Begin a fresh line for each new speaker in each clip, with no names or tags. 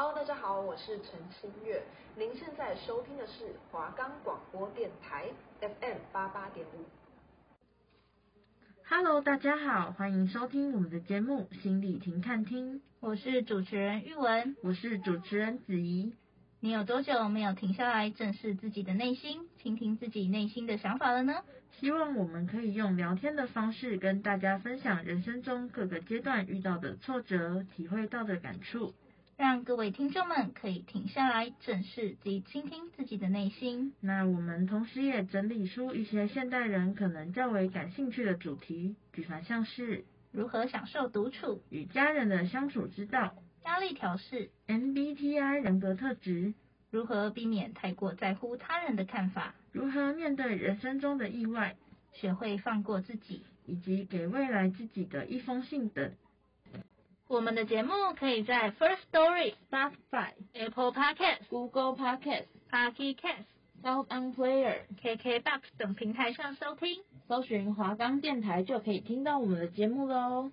Hello，大家好，我是陈新月。您现在收听的是华冈广播电台 FM 八八点五。
Hello，大家好，欢迎收听我们的节目《心理停看听》，
我是主持人玉文，
我是主持人子怡。
你有多久没有停下来正视自己的内心，倾听自己内心的想法了呢？
希望我们可以用聊天的方式跟大家分享人生中各个阶段遇到的挫折，体会到的感触。
让各位听众们可以停下来，正视及倾听自己的内心。
那我们同时也整理出一些现代人可能较为感兴趣的主题，举凡像是
如何享受独处、
与家人的相处之道、
压力调试、
MBTI 人格特质、
如何避免太过在乎他人的看法、
如何面对人生中的意外、
学会放过自己，
以及给未来自己的一封信等。
我们的节目可以在 First Story、
Spotify、
Apple Podcast、
Google Podcast、
Pocket Cast、
SoundOn Player、
KKBox 等平台上收听，
搜寻华冈电台就可以听到我们的节目
喽。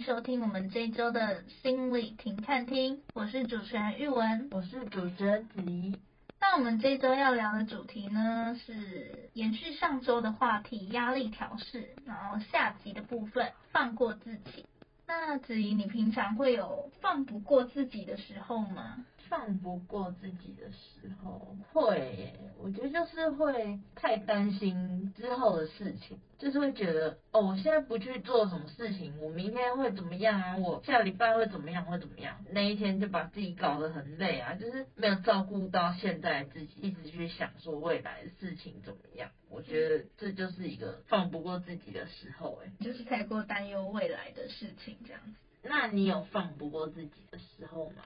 迎收听我们这一周的心理停看厅，我是主持人玉文，
我是主持人子怡。
那我们这周要聊的主题呢，是延续上周的话题，压力调试，然后下集的部分，放过自己。那子怡，你平常会有放不过自己的时候吗？
放不过自己的时候会，我觉得就是会太担心之后的事情，就是会觉得哦，我现在不去做什么事情，我明天会怎么样啊？我下礼拜会怎么样？会怎么样？那一天就把自己搞得很累啊，就是没有照顾到现在自己，一直去想说未来的事情怎么样。我觉得这就是一个放不过自己的时候，哎，
就是太过担忧未来的事情这样子。
那你有放不过自己的时候吗？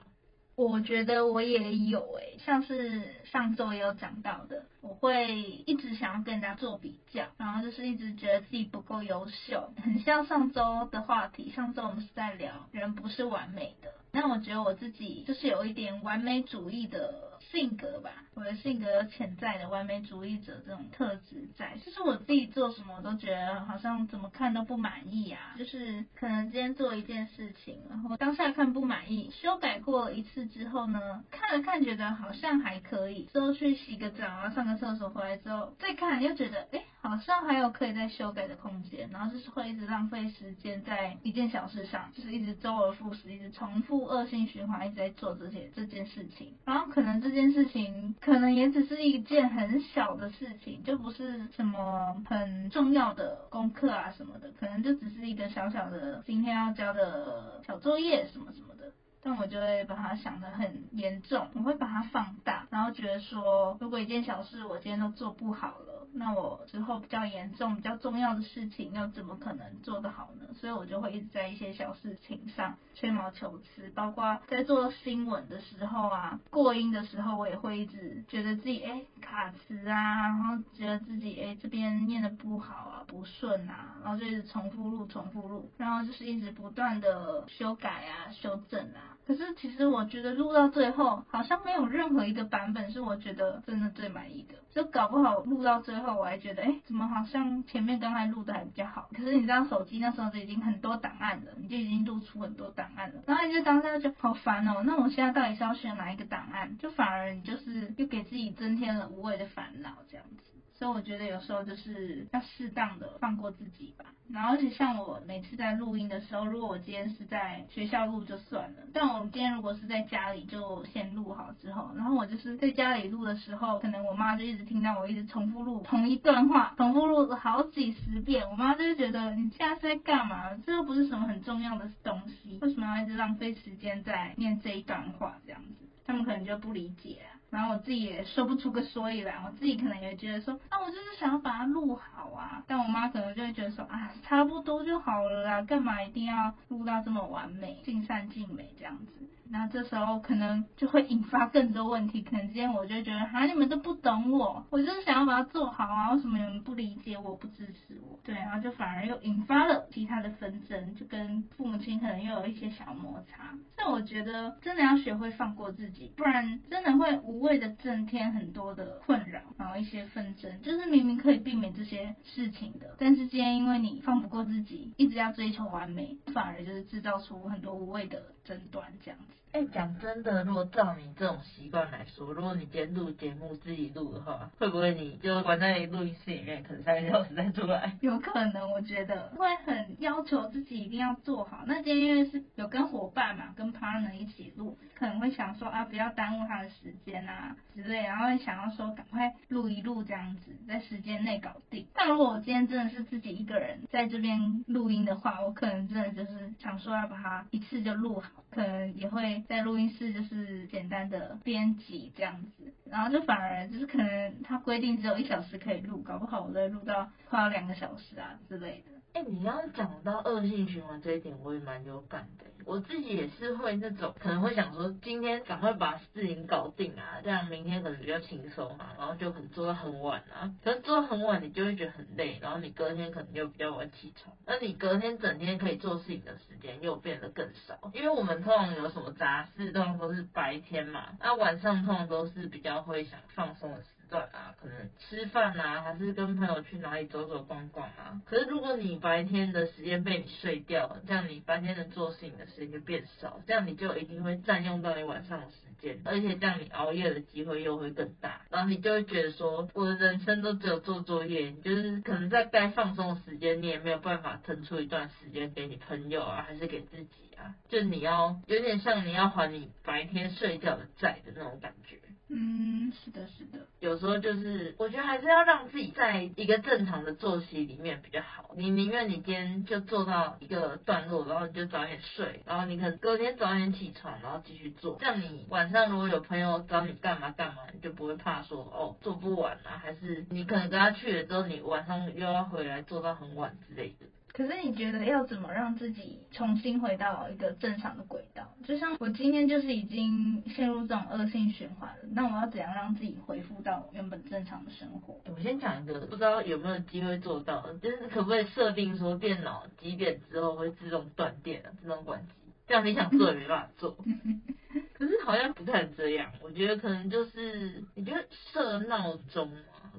我觉得我也有诶、像是上周也有讲到的，我会一直想要跟人家做比较，然后就是一直觉得自己不够优秀，很像上周的话题。上周我们是在聊人不是完美的，那我觉得我自己就是有一点完美主义的性格吧，我的性格有潜在的完美主义者这种特质在，就是我自己做什么我都觉得好像怎么看都不满意啊，就是可能今天做一件事情，然后当下看不满意，修改过一次。之后呢，看了看觉得好像还可以，之后去洗个澡啊，上个厕所回来之后再看又觉得，哎，好像还有可以再修改的空间，然后就是会一直浪费时间在一件小事上，就是一直周而复始，一直重复恶性循环，一直在做这些这件事情，然后可能这件事情可能也只是一件很小的事情，就不是什么很重要的功课啊什么的，可能就只是一个小小的今天要交的小作业什么什么的。但我就会把它想得很严重，我会把它放大，然后觉得说，如果一件小事我今天都做不好了。那我之后比较严重、比较重要的事情，又怎么可能做得好呢？所以我就会一直在一些小事情上吹毛求疵，包括在做新闻的时候啊，过音的时候，我也会一直觉得自己哎、卡词啊，然后觉得自己哎、这边念的不好啊，不顺啊，然后就一直重复录、重复录，然后就是一直不断的修改啊、修正啊。可是其实我觉得录到最后，好像没有任何一个版本是我觉得真的最满意的，就搞不好录到最后。我还觉得，哎、怎么好像前面刚才录的还比较好？可是你知道，手机那时候就已经很多档案了，你就已经录出很多档案了，然后你就当下就好烦哦。那我现在到底是要选哪一个档案？就反而你就是又给自己增添了无谓的烦恼，这样子。所以我觉得有时候就是要适当的放过自己吧。然后而且像我每次在录音的时候，如果我今天是在学校录就算了，但我今天如果是在家里，就先录好之后，然后我就是在家里录的时候，可能我妈就一直听到我一直重复录同一段话，重复录了好几十遍，我妈就会觉得你现在是在干嘛？这又不是什么很重要的东西，为什么要一直浪费时间在念这一段话这样子？他们可能就不理解。然后我自己也说不出个所以然，我自己可能也觉得说，那，我就是想要把它录好啊，但我妈可能就会觉得说，啊，差不多就好了啦，干嘛一定要录到这么完美，尽善尽美这样子。那这时候可能就会引发更多问题，可能今天我就觉得，哈，你们都不懂我，我就是想要把它做好啊，为什么你们不理解我，不支持我？对，然后就反而又引发了其他的纷争，就跟父母亲可能又有一些小摩擦。所以我觉得真的要学会放过自己，不然真的会无谓的增添很多的困扰，然后一些纷争，就是明明可以避免这些事情的，但是今天因为你放不过自己，一直要追求完美，反而就是制造出很多无谓的争端这样子。
哎，讲真的，如果照你这种习惯来说，如果你今天录节目自己录的话，会不会你就关在录音室里面，可能三个小时再出来？
有可能，我觉得会很要求自己一定要做好。那今天因为是有跟伙伴嘛，跟 partner 一起录，可能会想说啊，不要耽误他的时间啊之类，然后会想要说赶快录一录这样子，在时间内搞定。但如果我今天真的是自己一个人在这边录音的话，我可能真的就是想说要把它一次就录好，可能也会。在录音室就是简单的编辑这样子，然后就反而就是可能他规定只有一小时可以录，搞不好我都录到快要两个小时啊之类的。
哎、你刚刚讲到恶性循环这一点，我也蛮有感的。我自己也是会那种，可能会想说，今天赶快把事情搞定啊，这样明天可能比较轻松啊，然后就可能做到很晚啊。可是做到很晚，你就会觉得很累，然后你隔天可能就比较晚起床，那你隔天整天可以做事情的时间又变得更少。因为我们通常有什么杂事，通常都是白天嘛，那晚上通常都是比较会想放松的时段啊，可能吃饭啊，还是跟朋友去哪里走走逛逛啊。可是如果你白天的时间被你睡掉了，这样你白天能做事情的时间就变少，这样你就一定会占用到你晚上的时间，而且这样你熬夜的机会又会更大。然后你就会觉得说，我的人生都只有做作业，就是可能在该放松的时间，你也没有办法腾出一段时间给你朋友啊，还是给自己啊，就你要有点像你要还你白天睡觉的债的那种感觉。
嗯，是的，是的。
有时候就是，我觉得还是要让自己在一个正常的作息里面比较好。你宁愿你今天就做到一个段落，然后你就早点睡，然后你可能隔天早点起床，然后继续做。这样你晚上如果有朋友找你干嘛干嘛，你就不会怕说哦做不完啊，还是你可能跟他去了之后，你晚上又要回来做到很晚之类的。
可是你觉得要怎么让自己重新回到一个正常的轨道？就像我今天就是已经陷入这种恶性循环了，那我要怎样让自己恢复到原本正常的生活？
我先讲一个，不知道有没有机会做到，就是可不可以设定说电脑几点之后会自动断电啊，自动关机？这样你想做也没办法做。可是好像不太这样，我觉得可能就是你觉得设闹钟。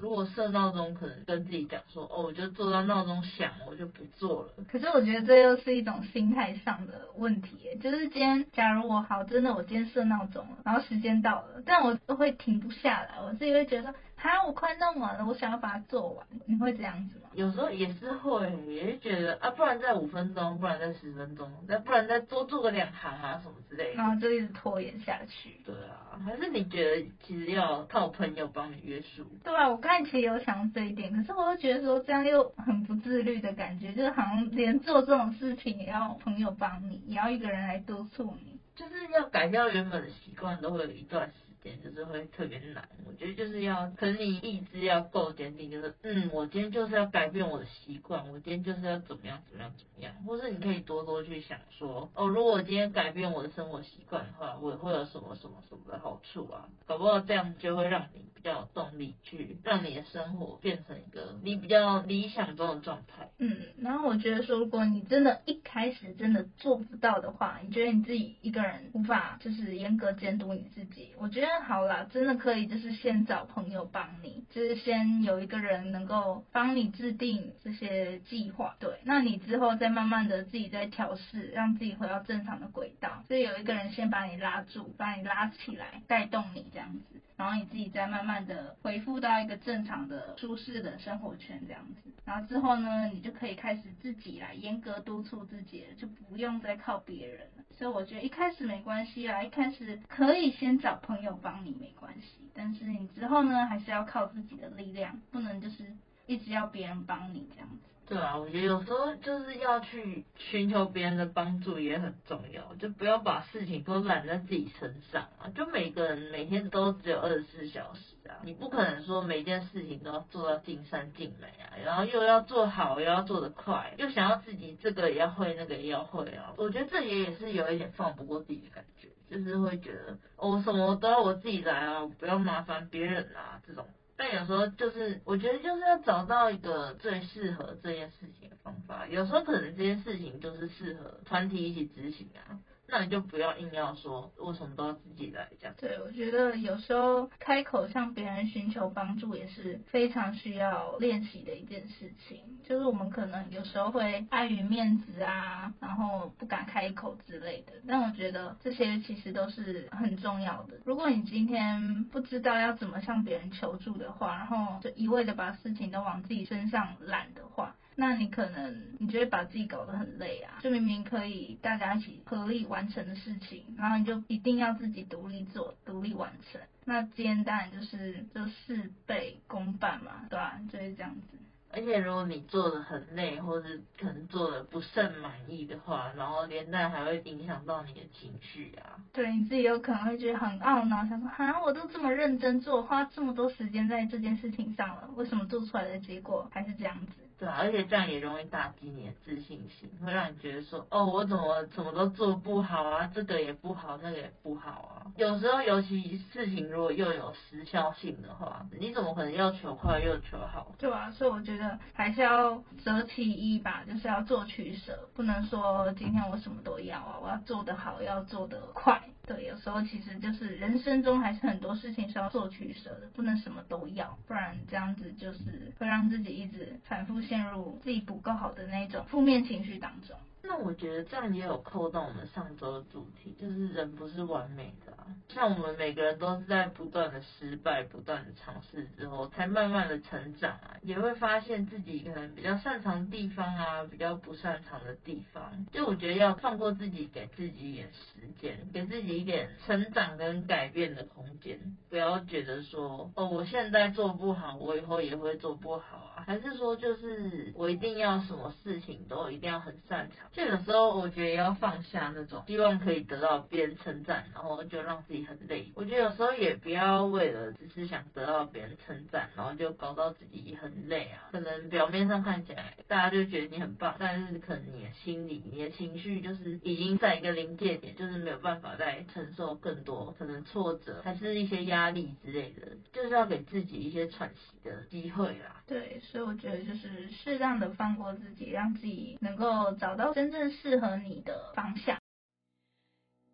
如果设闹钟，可能跟自己讲说，哦，我就做到闹钟响，我就不做了。
可是我觉得这又是一种心态上的问题，就是今天，假如我好，真的我今天设闹钟了，然后时间到了，但我都会停不下来，我自己会觉得。啊，我快弄完了，我想要把它做完，你会这样子吗？
有时候也是会，也是觉得啊，不然再五分钟，不然再十分钟，再不然再多做个两行啊什么之类的，
然后就一直拖延下去。
对啊，还是你觉得其实要靠朋友帮你约束？
对啊，我刚才其实有想这一点，可是我又觉得说这样又很不自律的感觉，就是好像连做这种事情也要朋友帮你，也要一个人来督促你，
就是要改掉原本的习惯，都会有一段时就是会特别难，我觉得就是要，可是你意志要够坚定，就是嗯，我今天就是要改变我的习惯，我今天就是要怎么样怎么样怎么样，或是你可以多多去想说，哦，如果我今天改变我的生活习惯的话，我会有什么什么什么的好处啊，搞不好这样就会让你比较有动力去让你的生活变成一个你比较理想中的状态。
嗯，然后我觉得说，如果你真的一开始真的做不到的话，你觉得你自己一个人无法就是严格监督你自己，我觉得。好啦，真的可以，就是先找朋友帮你，就是先有一个人能够帮你制定这些计划，对，那你之后再慢慢的自己再调试，让自己回到正常的轨道，就有一个人先把你拉住，把你拉起来，带动你这样子。然后你自己再慢慢的恢复到一个正常的、舒适的生活圈这样子，然后之后呢，你就可以开始自己来严格督促自己了，就不用再靠别人了。所以我觉得一开始没关系啊，一开始可以先找朋友帮你没关系，但是你之后呢，还是要靠自己的力量，不能就是一直要别人帮你这样子。
对啊，我觉得有时候就是要去寻求别人的帮助也很重要，就不要把事情都揽在自己身上啊。就每个人每天都只有二十四小时啊，你不可能说每件事情都要做到尽善尽美啊，然后又要做好，又要做得快，又想要自己这个也要会，那个也要会啊。我觉得这也也是有一点放不过自己的感觉，就是会觉得我什么都要我自己来啊，不要麻烦别人啊这种。但有时候就是，我觉得就是要找到一个最适合这件事情的方法。有时候可能这件事情就是适合团体一起执行啊。那你就不要硬要说，我什么都要自己来这样。
对，我觉得有时候开口向别人寻求帮助也是非常需要练习的一件事情。就是我们可能有时候会碍于面子啊，然后不敢开口之类的。但我觉得这些其实都是很重要的。如果你今天不知道要怎么向别人求助的话，然后就一味的把事情都往自己身上揽的话，那你可能你就会把自己搞得很累啊，就明明可以大家一起合力完成的事情，然后你就一定要自己独立做、独立完成，那今天当然就是就事倍功半嘛，对吧、啊？就是这样子。
而且如果你做的很累，或者可能做的不甚满意的话，然后连带还会影响到你的情绪啊。
对，你自己有可能会觉得很懊恼，想说啊，我都这么认真做，花这么多时间在这件事情上了，为什么做出来的结果还是这样子？
对啊，而且这样也容易打击你的自信心，会让你觉得说，哦，我怎么怎么都做不好啊，这个也不好，那个也不好啊。有时候，尤其事情如果又有时效性的话，你怎么可能要求快又求好？
对啊，所以我觉得还是要择其一吧，就是要做取舍，不能说今天我什么都要啊，我要做得好，要做得快。对，有时候其实就是人生中还是很多事情是要做取舍的，不能什么都要，不然这样子就是会让自己一直反复陷入自己不够好的那种负面情绪当中。
那我觉得这样也有扣动我们上周的主题，就是人不是完美的啊。像我们每个人都是在不断的失败、不断的尝试之后，才慢慢的成长啊，也会发现自己可能比较擅长的地方啊，比较不擅长的地方。就我觉得要放过自己，给自己一点时间，给自己一点成长跟改变的空间，不要觉得说，哦，我现在做不好，我以后也会做不好啊，还是说就是我一定要什么事情都一定要很擅长。这个时候，我觉得要放下那种希望可以得到别人称赞，然后就让自己很累。我觉得有时候也不要为了只是想得到别人称赞，然后就搞到自己很累啊。可能表面上看起来大家就觉得你很棒，但是可能你的心里、你的情绪就是已经在一个临界点，就是没有办法再承受更多可能挫折，还是一些压力之类的，就是要给自己一些喘息的机会啦。
对，所以我觉得就是适当的放过自己，让自己能够找到真正适合你的方向。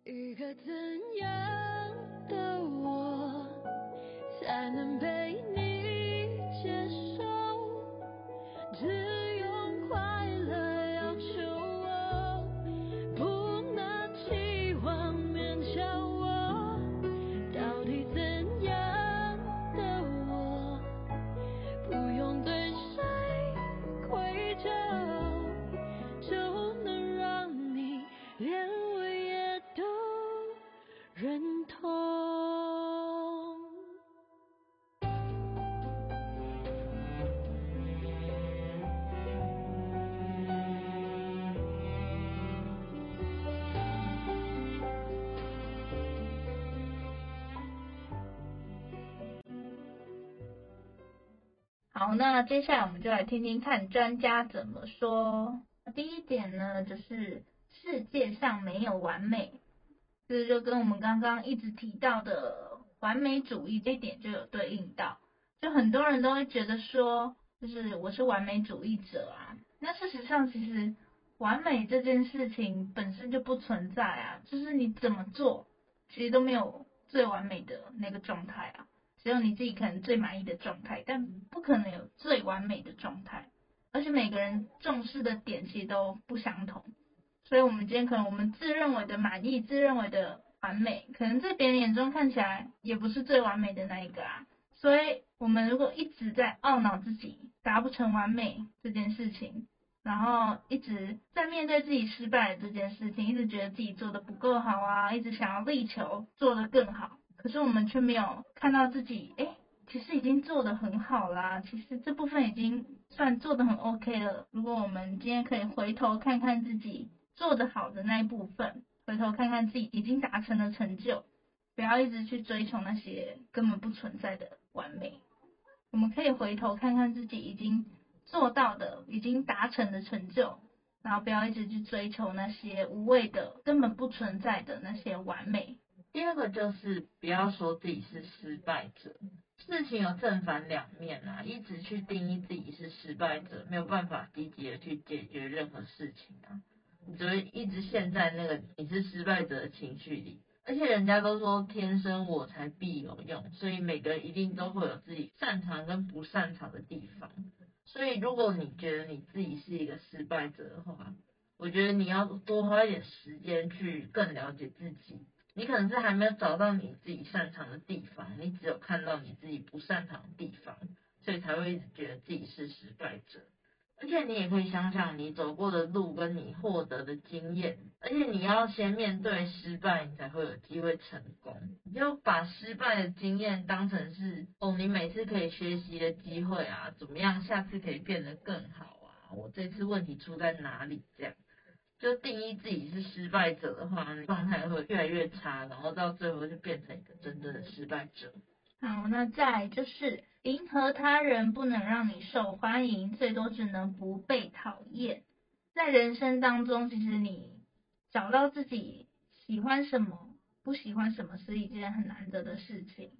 一个怎样的我才能被
好，那接下来我们就来听听看专家怎么说。第一点呢，就是世界上没有完美，这就跟我们刚刚一直提到的完美主义这一点就有对应到。就很多人都会觉得说，就是我是完美主义者啊。那事实上，其实完美这件事情本身就不存在啊，就是你怎么做，其实都没有最完美的那个状态啊。只有你自己可能最满意的状态，但不可能有最完美的状态。而且每个人重视的点其实都不相同，所以我们今天可能我们自认为的满意、自认为的完美，可能在别人眼中看起来也不是最完美的那一个啊。所以，我们如果一直在懊恼自己达不成完美这件事情，然后一直在面对自己失败的这件事情，一直觉得自己做的不够好啊，一直想要力求做得更好。可是我们却没有看到自己，哎，其实已经做得很好啦。其实这部分已经算做得很 OK 了。如果我们今天可以回头看看自己做得好的那一部分，回头看看自己已经达成的成就，不要一直去追求那些根本不存在的完美。我们可以回头看看自己已经做到的、已经达成的成就，然后不要一直去追求那些无谓的、根本不存在的那些完美。
第二个就是不要说自己是失败者。事情有正反两面啊，一直去定义自己是失败者，没有办法积极的去解决任何事情啊，你只会一直陷在那个你是失败者的情绪里。而且人家都说天生我材必有用，所以每个人一定都会有自己擅长跟不擅长的地方。所以如果你觉得你自己是一个失败者的话，我觉得你要多花一点时间去更了解自己。你可能是还没有找到你自己擅长的地方，你只有看到你自己不擅长的地方，所以才会一直觉得自己是失败者。而且你也可以想想你走过的路跟你获得的经验，而且你要先面对失败，你才会有机会成功。你就把失败的经验当成是哦，你每次可以学习的机会啊，怎么样，下次可以变得更好啊？我这次问题出在哪里？这样。就定义自己是失败者的话，状态会越来越差，然后到最后就变成一个真正的失败者。
好，那再就是迎合他人不能让你受欢迎，最多只能不被讨厌。在人生当中，其实你找到自己喜欢什么、不喜欢什么是一件很难得的事情。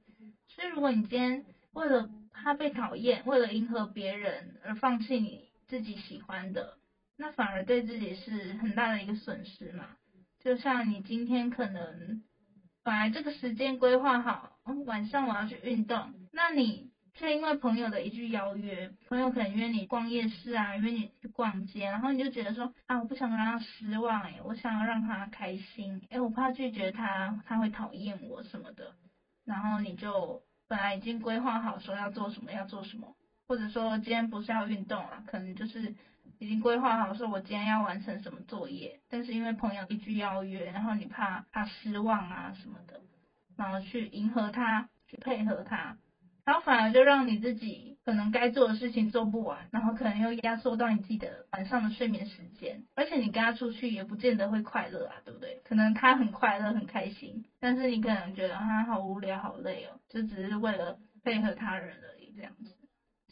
所以，如果你今天为了怕被讨厌，为了迎合别人而放弃你自己喜欢的，那反而对自己是很大的一个损失嘛。就像你今天可能本来这个时间规划好，晚上我要去运动，那你却因为朋友的一句邀约，朋友可能约你逛夜市啊，约你去逛街，然后你就觉得说啊，我不想让他失望诶，我想要让他开心，诶，我怕拒绝他，他会讨厌我什么的，然后你就本来已经规划好说要做什么要做什么，或者说今天不是要运动啊，可能就是。已经规划好说，我今天要完成什么作业，但是因为朋友一句邀约，然后你怕他失望啊什么的，然后去迎合他，去配合他，然后反而就让你自己可能该做的事情做不完，然后可能又压缩到你自己的晚上的睡眠时间，而且你跟他出去也不见得会快乐啊，对不对？可能他很快乐很开心，但是你可能觉得他好无聊好累哦，就只是为了配合他人而已这样子。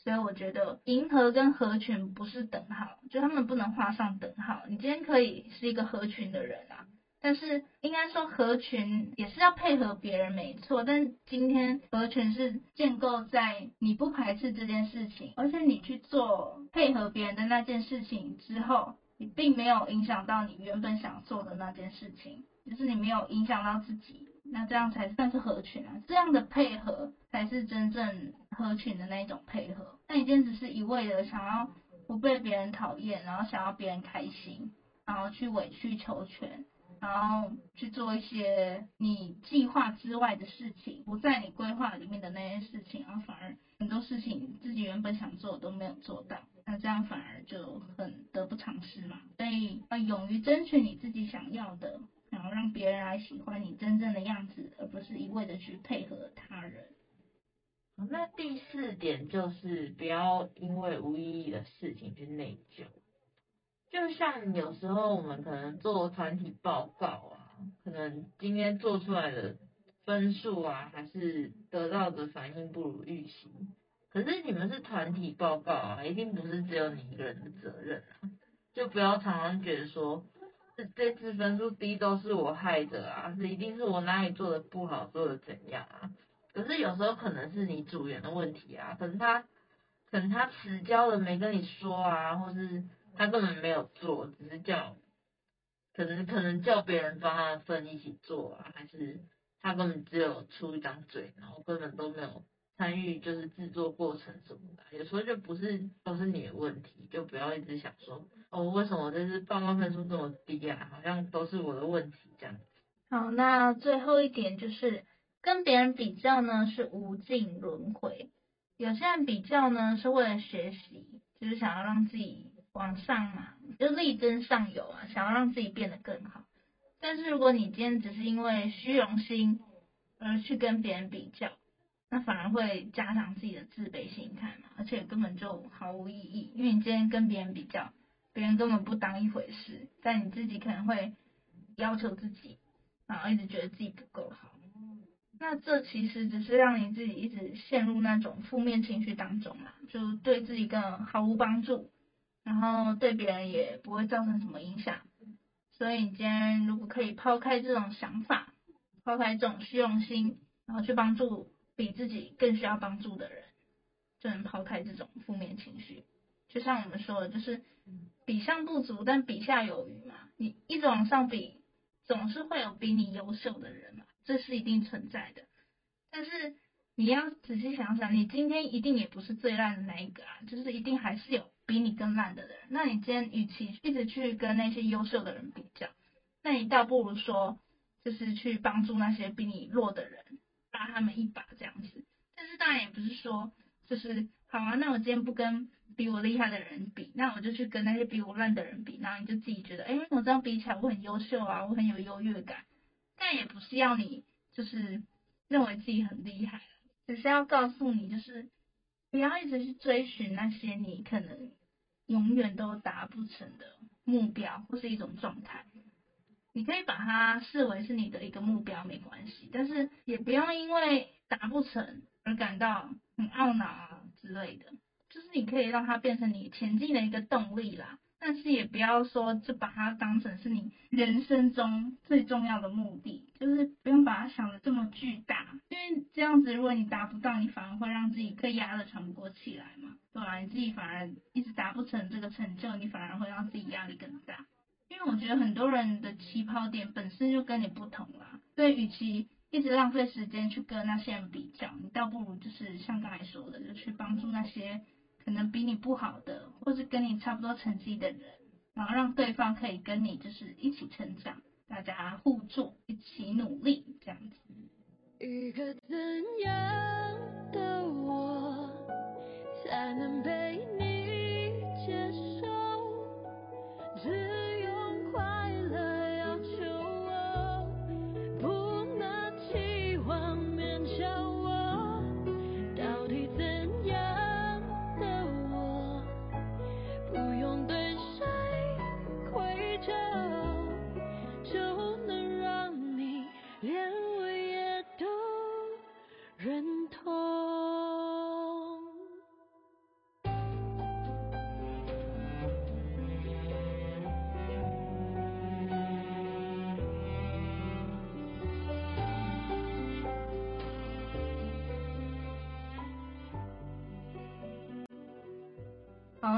所以我觉得迎合跟合群不是等号，就他们不能画上等号。你今天可以是一个合群的人啊，但是应该说合群也是要配合别人没错，但今天合群是建构在你不排斥这件事情，而且你去做配合别人的那件事情之后，你并没有影响到你原本想做的那件事情，就是你没有影响到自己。那这样才算是合群啊，这样的配合才是真正合群的那一种配合。那你今天只是一味的想要不被别人讨厌，然后想要别人开心，然后去委曲求全，然后去做一些你计划之外的事情，不在你规划里面的那些事情，然后反而很多事情自己原本想做都没有做到，那这样反而就很得不偿失嘛。所以要勇于争取你自己想要的。然后让别人来喜欢你真正的样子，而不是一味的去配合他。
那第四点就是不要因为无意义的事情去内疚。就像有时候我们可能做团体报告啊，可能今天做出来的分数啊，还是得到的反应不如预期。可是你们是团体报告啊，一定不是只有你一个人的责任啊，就不要常常觉得说。这这次分数低都是我害的啊，是一定是我哪里做的不好，做的怎样啊？可是有时候可能是你组员的问题啊，可能他可能他迟交了没跟你说啊，或是他根本没有做，只是叫可能可能叫别人帮他分一起做啊，还是他根本只有出一张嘴，然后根本都没有参与就是制作过程什么的，有时候就不是都是你的问题，就不要一直想说。哦，为什么这次报告分数这么低啊？好像都是我的问题这样。
好，那最后一点就是跟别人比较呢，是无尽轮回。有些人比较呢，是为了学习，就是想要让自己往上嘛，就力争上游啊，想要让自己变得更好。但是如果你今天只是因为虚荣心而去跟别人比较，那反而会加强自己的自卑心态嘛，而且根本就毫无意义，因为你今天跟别人比较，别人根本不当一回事，但你自己可能会要求自己，然后一直觉得自己不够好，那这其实只是让你自己一直陷入那种负面情绪当中嘛，就对自己更毫无帮助，然后对别人也不会造成什么影响，所以你今天如果可以抛开这种想法，抛开这种虚荣心，然后去帮助。比自己更需要帮助的人，就能抛开这种负面情绪。就像我们说的，就是比上不足，但比下有余嘛。你一直往上比，总是会有比你优秀的人嘛，这是一定存在的。但是你要仔细想想，你今天一定也不是最烂的那一个啊，就是一定还是有比你更烂的人。那你今天与其一直去跟那些优秀的人比较，那你倒不如说，就是去帮助那些比你弱的人。拉他们一把这样子，但是当然也不是说就是好啊，那我今天不跟比我厉害的人比，那我就去跟那些比我烂的人比，然后你就自己觉得，哎，我这样比起来我很优秀啊，我很有优越感。但也不是要你就是认为自己很厉害，只是要告诉你，就是不要一直去追寻那些你可能永远都达不成的目标或是一种状态。你可以把它视为是你的一个目标，没关系，但是也不要因为达不成而感到很懊恼啊之类的。就是你可以让它变成你前进的一个动力啦，但是也不要说就把它当成是你人生中最重要的目的，就是不用把它想得这么巨大，因为这样子如果你达不到，你反而会让自己更压得喘不过气来嘛，对吧？你自己反而一直达不成这个成就，你反而会让自己压力更大。因为我觉得很多人的起跑点本身就跟你不同啦，所以与其一直浪费时间去跟那些人比较，你倒不如就是像刚才说的，就去帮助那些可能比你不好的，或是跟你差不多成绩的人，然后让对方可以跟你就是一起成长，大家互助，一起努力这样子。
一个怎样的我才能被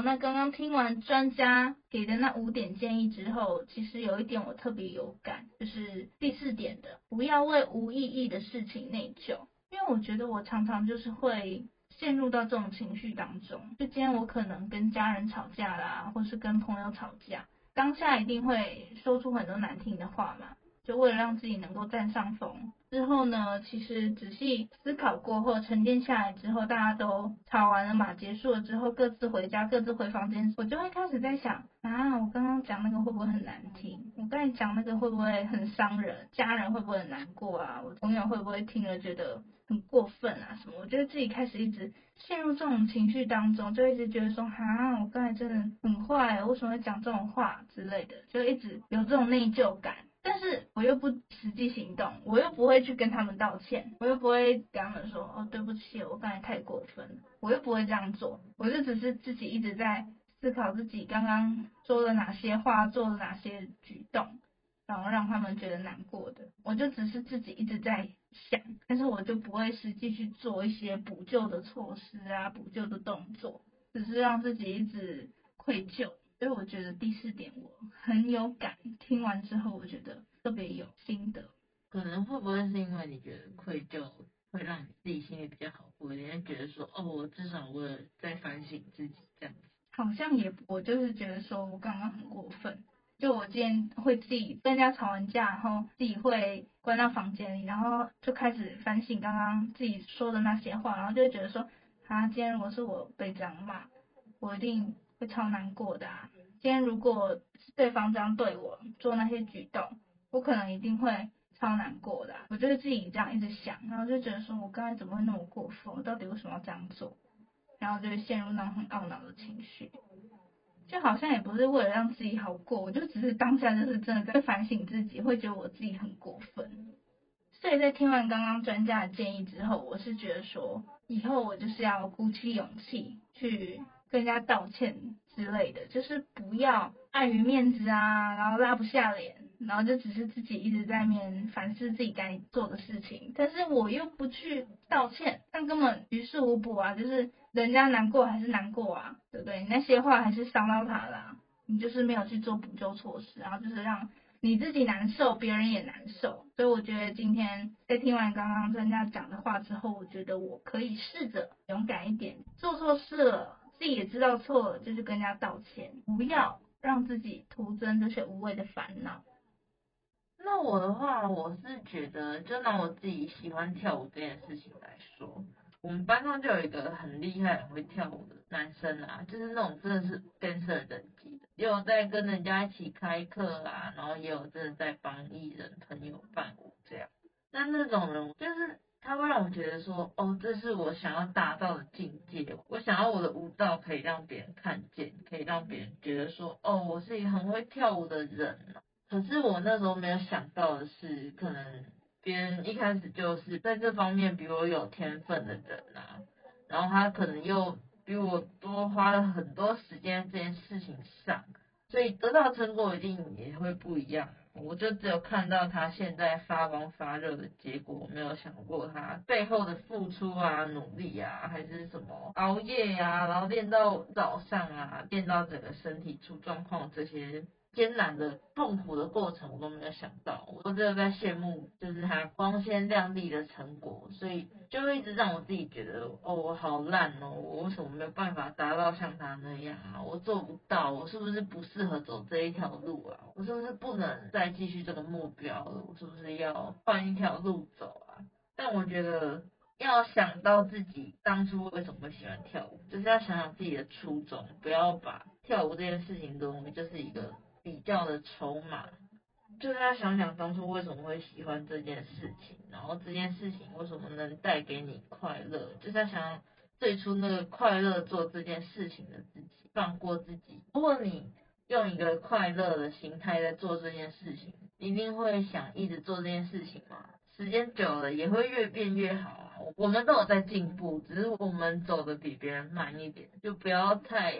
那刚刚听完专家给的那五点建议之后，其实有一点我特别有感，就是第四点的，不要为无意义的事情内疚。因为我觉得我常常就是会陷入到这种情绪当中，就今天我可能跟家人吵架啦，或是跟朋友吵架，当下一定会说出很多难听的话嘛。就为了让自己能够占上风，之后呢，其实仔细思考过后，沉淀下来之后，大家都吵完了嘛，结束了之后，各自回家，各自回房间，我就会开始在想啊，我刚刚讲那个会不会很难听？我刚才讲那个会不会很伤人？家人会不会很难过啊？我朋友会不会听了觉得很过分啊？什么？我觉得自己开始一直陷入这种情绪当中，就一直觉得说啊，我刚才真的很坏，为什么会讲这种话之类的，就一直有这种内疚感。但是我又不实际行动，我又不会去跟他们道歉，我又不会跟他们说哦，对不起，我刚才太过分了，我又不会这样做，我就只是自己一直在思考自己刚刚说了哪些话，做了哪些举动，然后让他们觉得难过的，我就只是自己一直在想，但是我就不会实际去做一些补救的措施啊，补救的动作，只是让自己一直愧疚。所以我觉得第四点我很有感，听完之后我觉得特别有心得。
可能会不会是因为你觉得愧疚会让你自己心里比较好过一点，觉得说哦，我至少我在反省自己这样子。
好像也，我就是觉得说我刚刚很过分，就我今天会自己跟人家吵完架，然后自己会关到房间里，然后就开始反省刚刚自己说的那些话，然后就会觉得说啊，今天如果是我被这样骂，我一定。会超难过的啊！今天如果对方这样对我做那些举动，我可能一定会超难过的。我就是自己这样一直想，然后就觉得说我刚才怎么会那么过分？我到底为什么要这样做？然后就会陷入那种很懊恼的情绪，就好像也不是为了让自己好过，我就只是当下就是真的在反省自己，会觉得我自己很过分。所以在听完刚刚专家的建议之后，我是觉得说，以后我就是要鼓起勇气去跟人家道歉之类的，就是不要碍于面子啊，然后拉不下脸，然后就只是自己一直在面反思自己该做的事情，但是我又不去道歉，那根本于事无补啊，就是人家难过还是难过啊，对不对？那些话还是伤到他了，你就是没有去做补救措施，然后就是让。你自己难受，别人也难受，所以我觉得今天在听完刚刚专家讲的话之后，我觉得我可以试着勇敢一点，做错事了，自己也知道错了，就是跟人家道歉，不要让自己徒增这些无谓的烦恼。
那我的话，我是觉得，就拿我自己喜欢跳舞这件事情来说。我们班上就有一个很厉害、很会跳舞的男生啊，就是那种真的是 dancer 等级的，也有在跟人家一起开课啊，然后也有真的在帮艺人朋友伴舞这样。那那种人，就是他会让我觉得说，哦，这是我想要达到的境界。我想要我的舞蹈可以让别人看见，可以让别人觉得说，哦，我是一个很会跳舞的人。可是我那时候没有想到的是，可能。别人一开始就是在这方面比我有天分的人啊，然后他可能又比我多花了很多时间在这件事情上，所以得到成果一定也会不一样。我就只有看到他现在发光发热的结果，没有想过他背后的付出啊、努力啊，还是什么熬夜呀、然后练到早上啊，练到整个身体出状况这些。艰难的、痛苦的过程，我都没有想到，我真的在羡慕，就是他光鲜亮丽的成果，所以就一直让我自己觉得，哦，我好烂哦，我为什么没有办法达到像他那样啊？我做不到，我是不是不适合走这一条路啊？我是不是不能再继续这个目标了？我是不是要换一条路走啊？但我觉得要想到自己当初为什么会喜欢跳舞，就是要想想自己的初衷，不要把跳舞这件事情中就是一个。比较的筹码，就是要想想当初为什么会喜欢这件事情，然后这件事情为什么能带给你快乐，就是要想最初那个快乐做这件事情的自己，放过自己。如果你用一个快乐的心态在做这件事情，一定会想一直做这件事情嘛。时间久了也会越变越好啊。我们都有在进步，只是我们走的比别人慢一点，就不要太。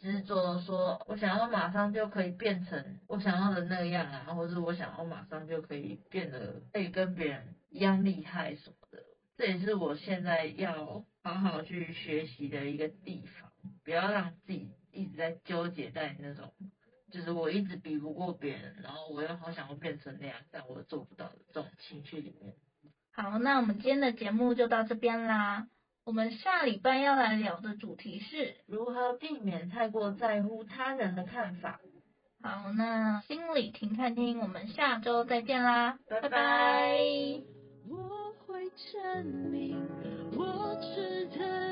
执着说，我想要马上就可以变成我想要的那样啊，或者我想要马上就可以变得可以跟别人一样厉害什么的，这也是我现在要好好去学习的一个地方，不要让自己一直在纠结在那种，就是我一直比不过别人，然后我又好想要变成那样，但我做不到的这种情绪里面。
好，那我们今天的节目就到这边啦。我们下礼拜要来聊的主题是
如何避免太过在乎他人的看法。
好，那心理停看厅，我们下周再见啦，拜拜。拜拜。我会证明我值得你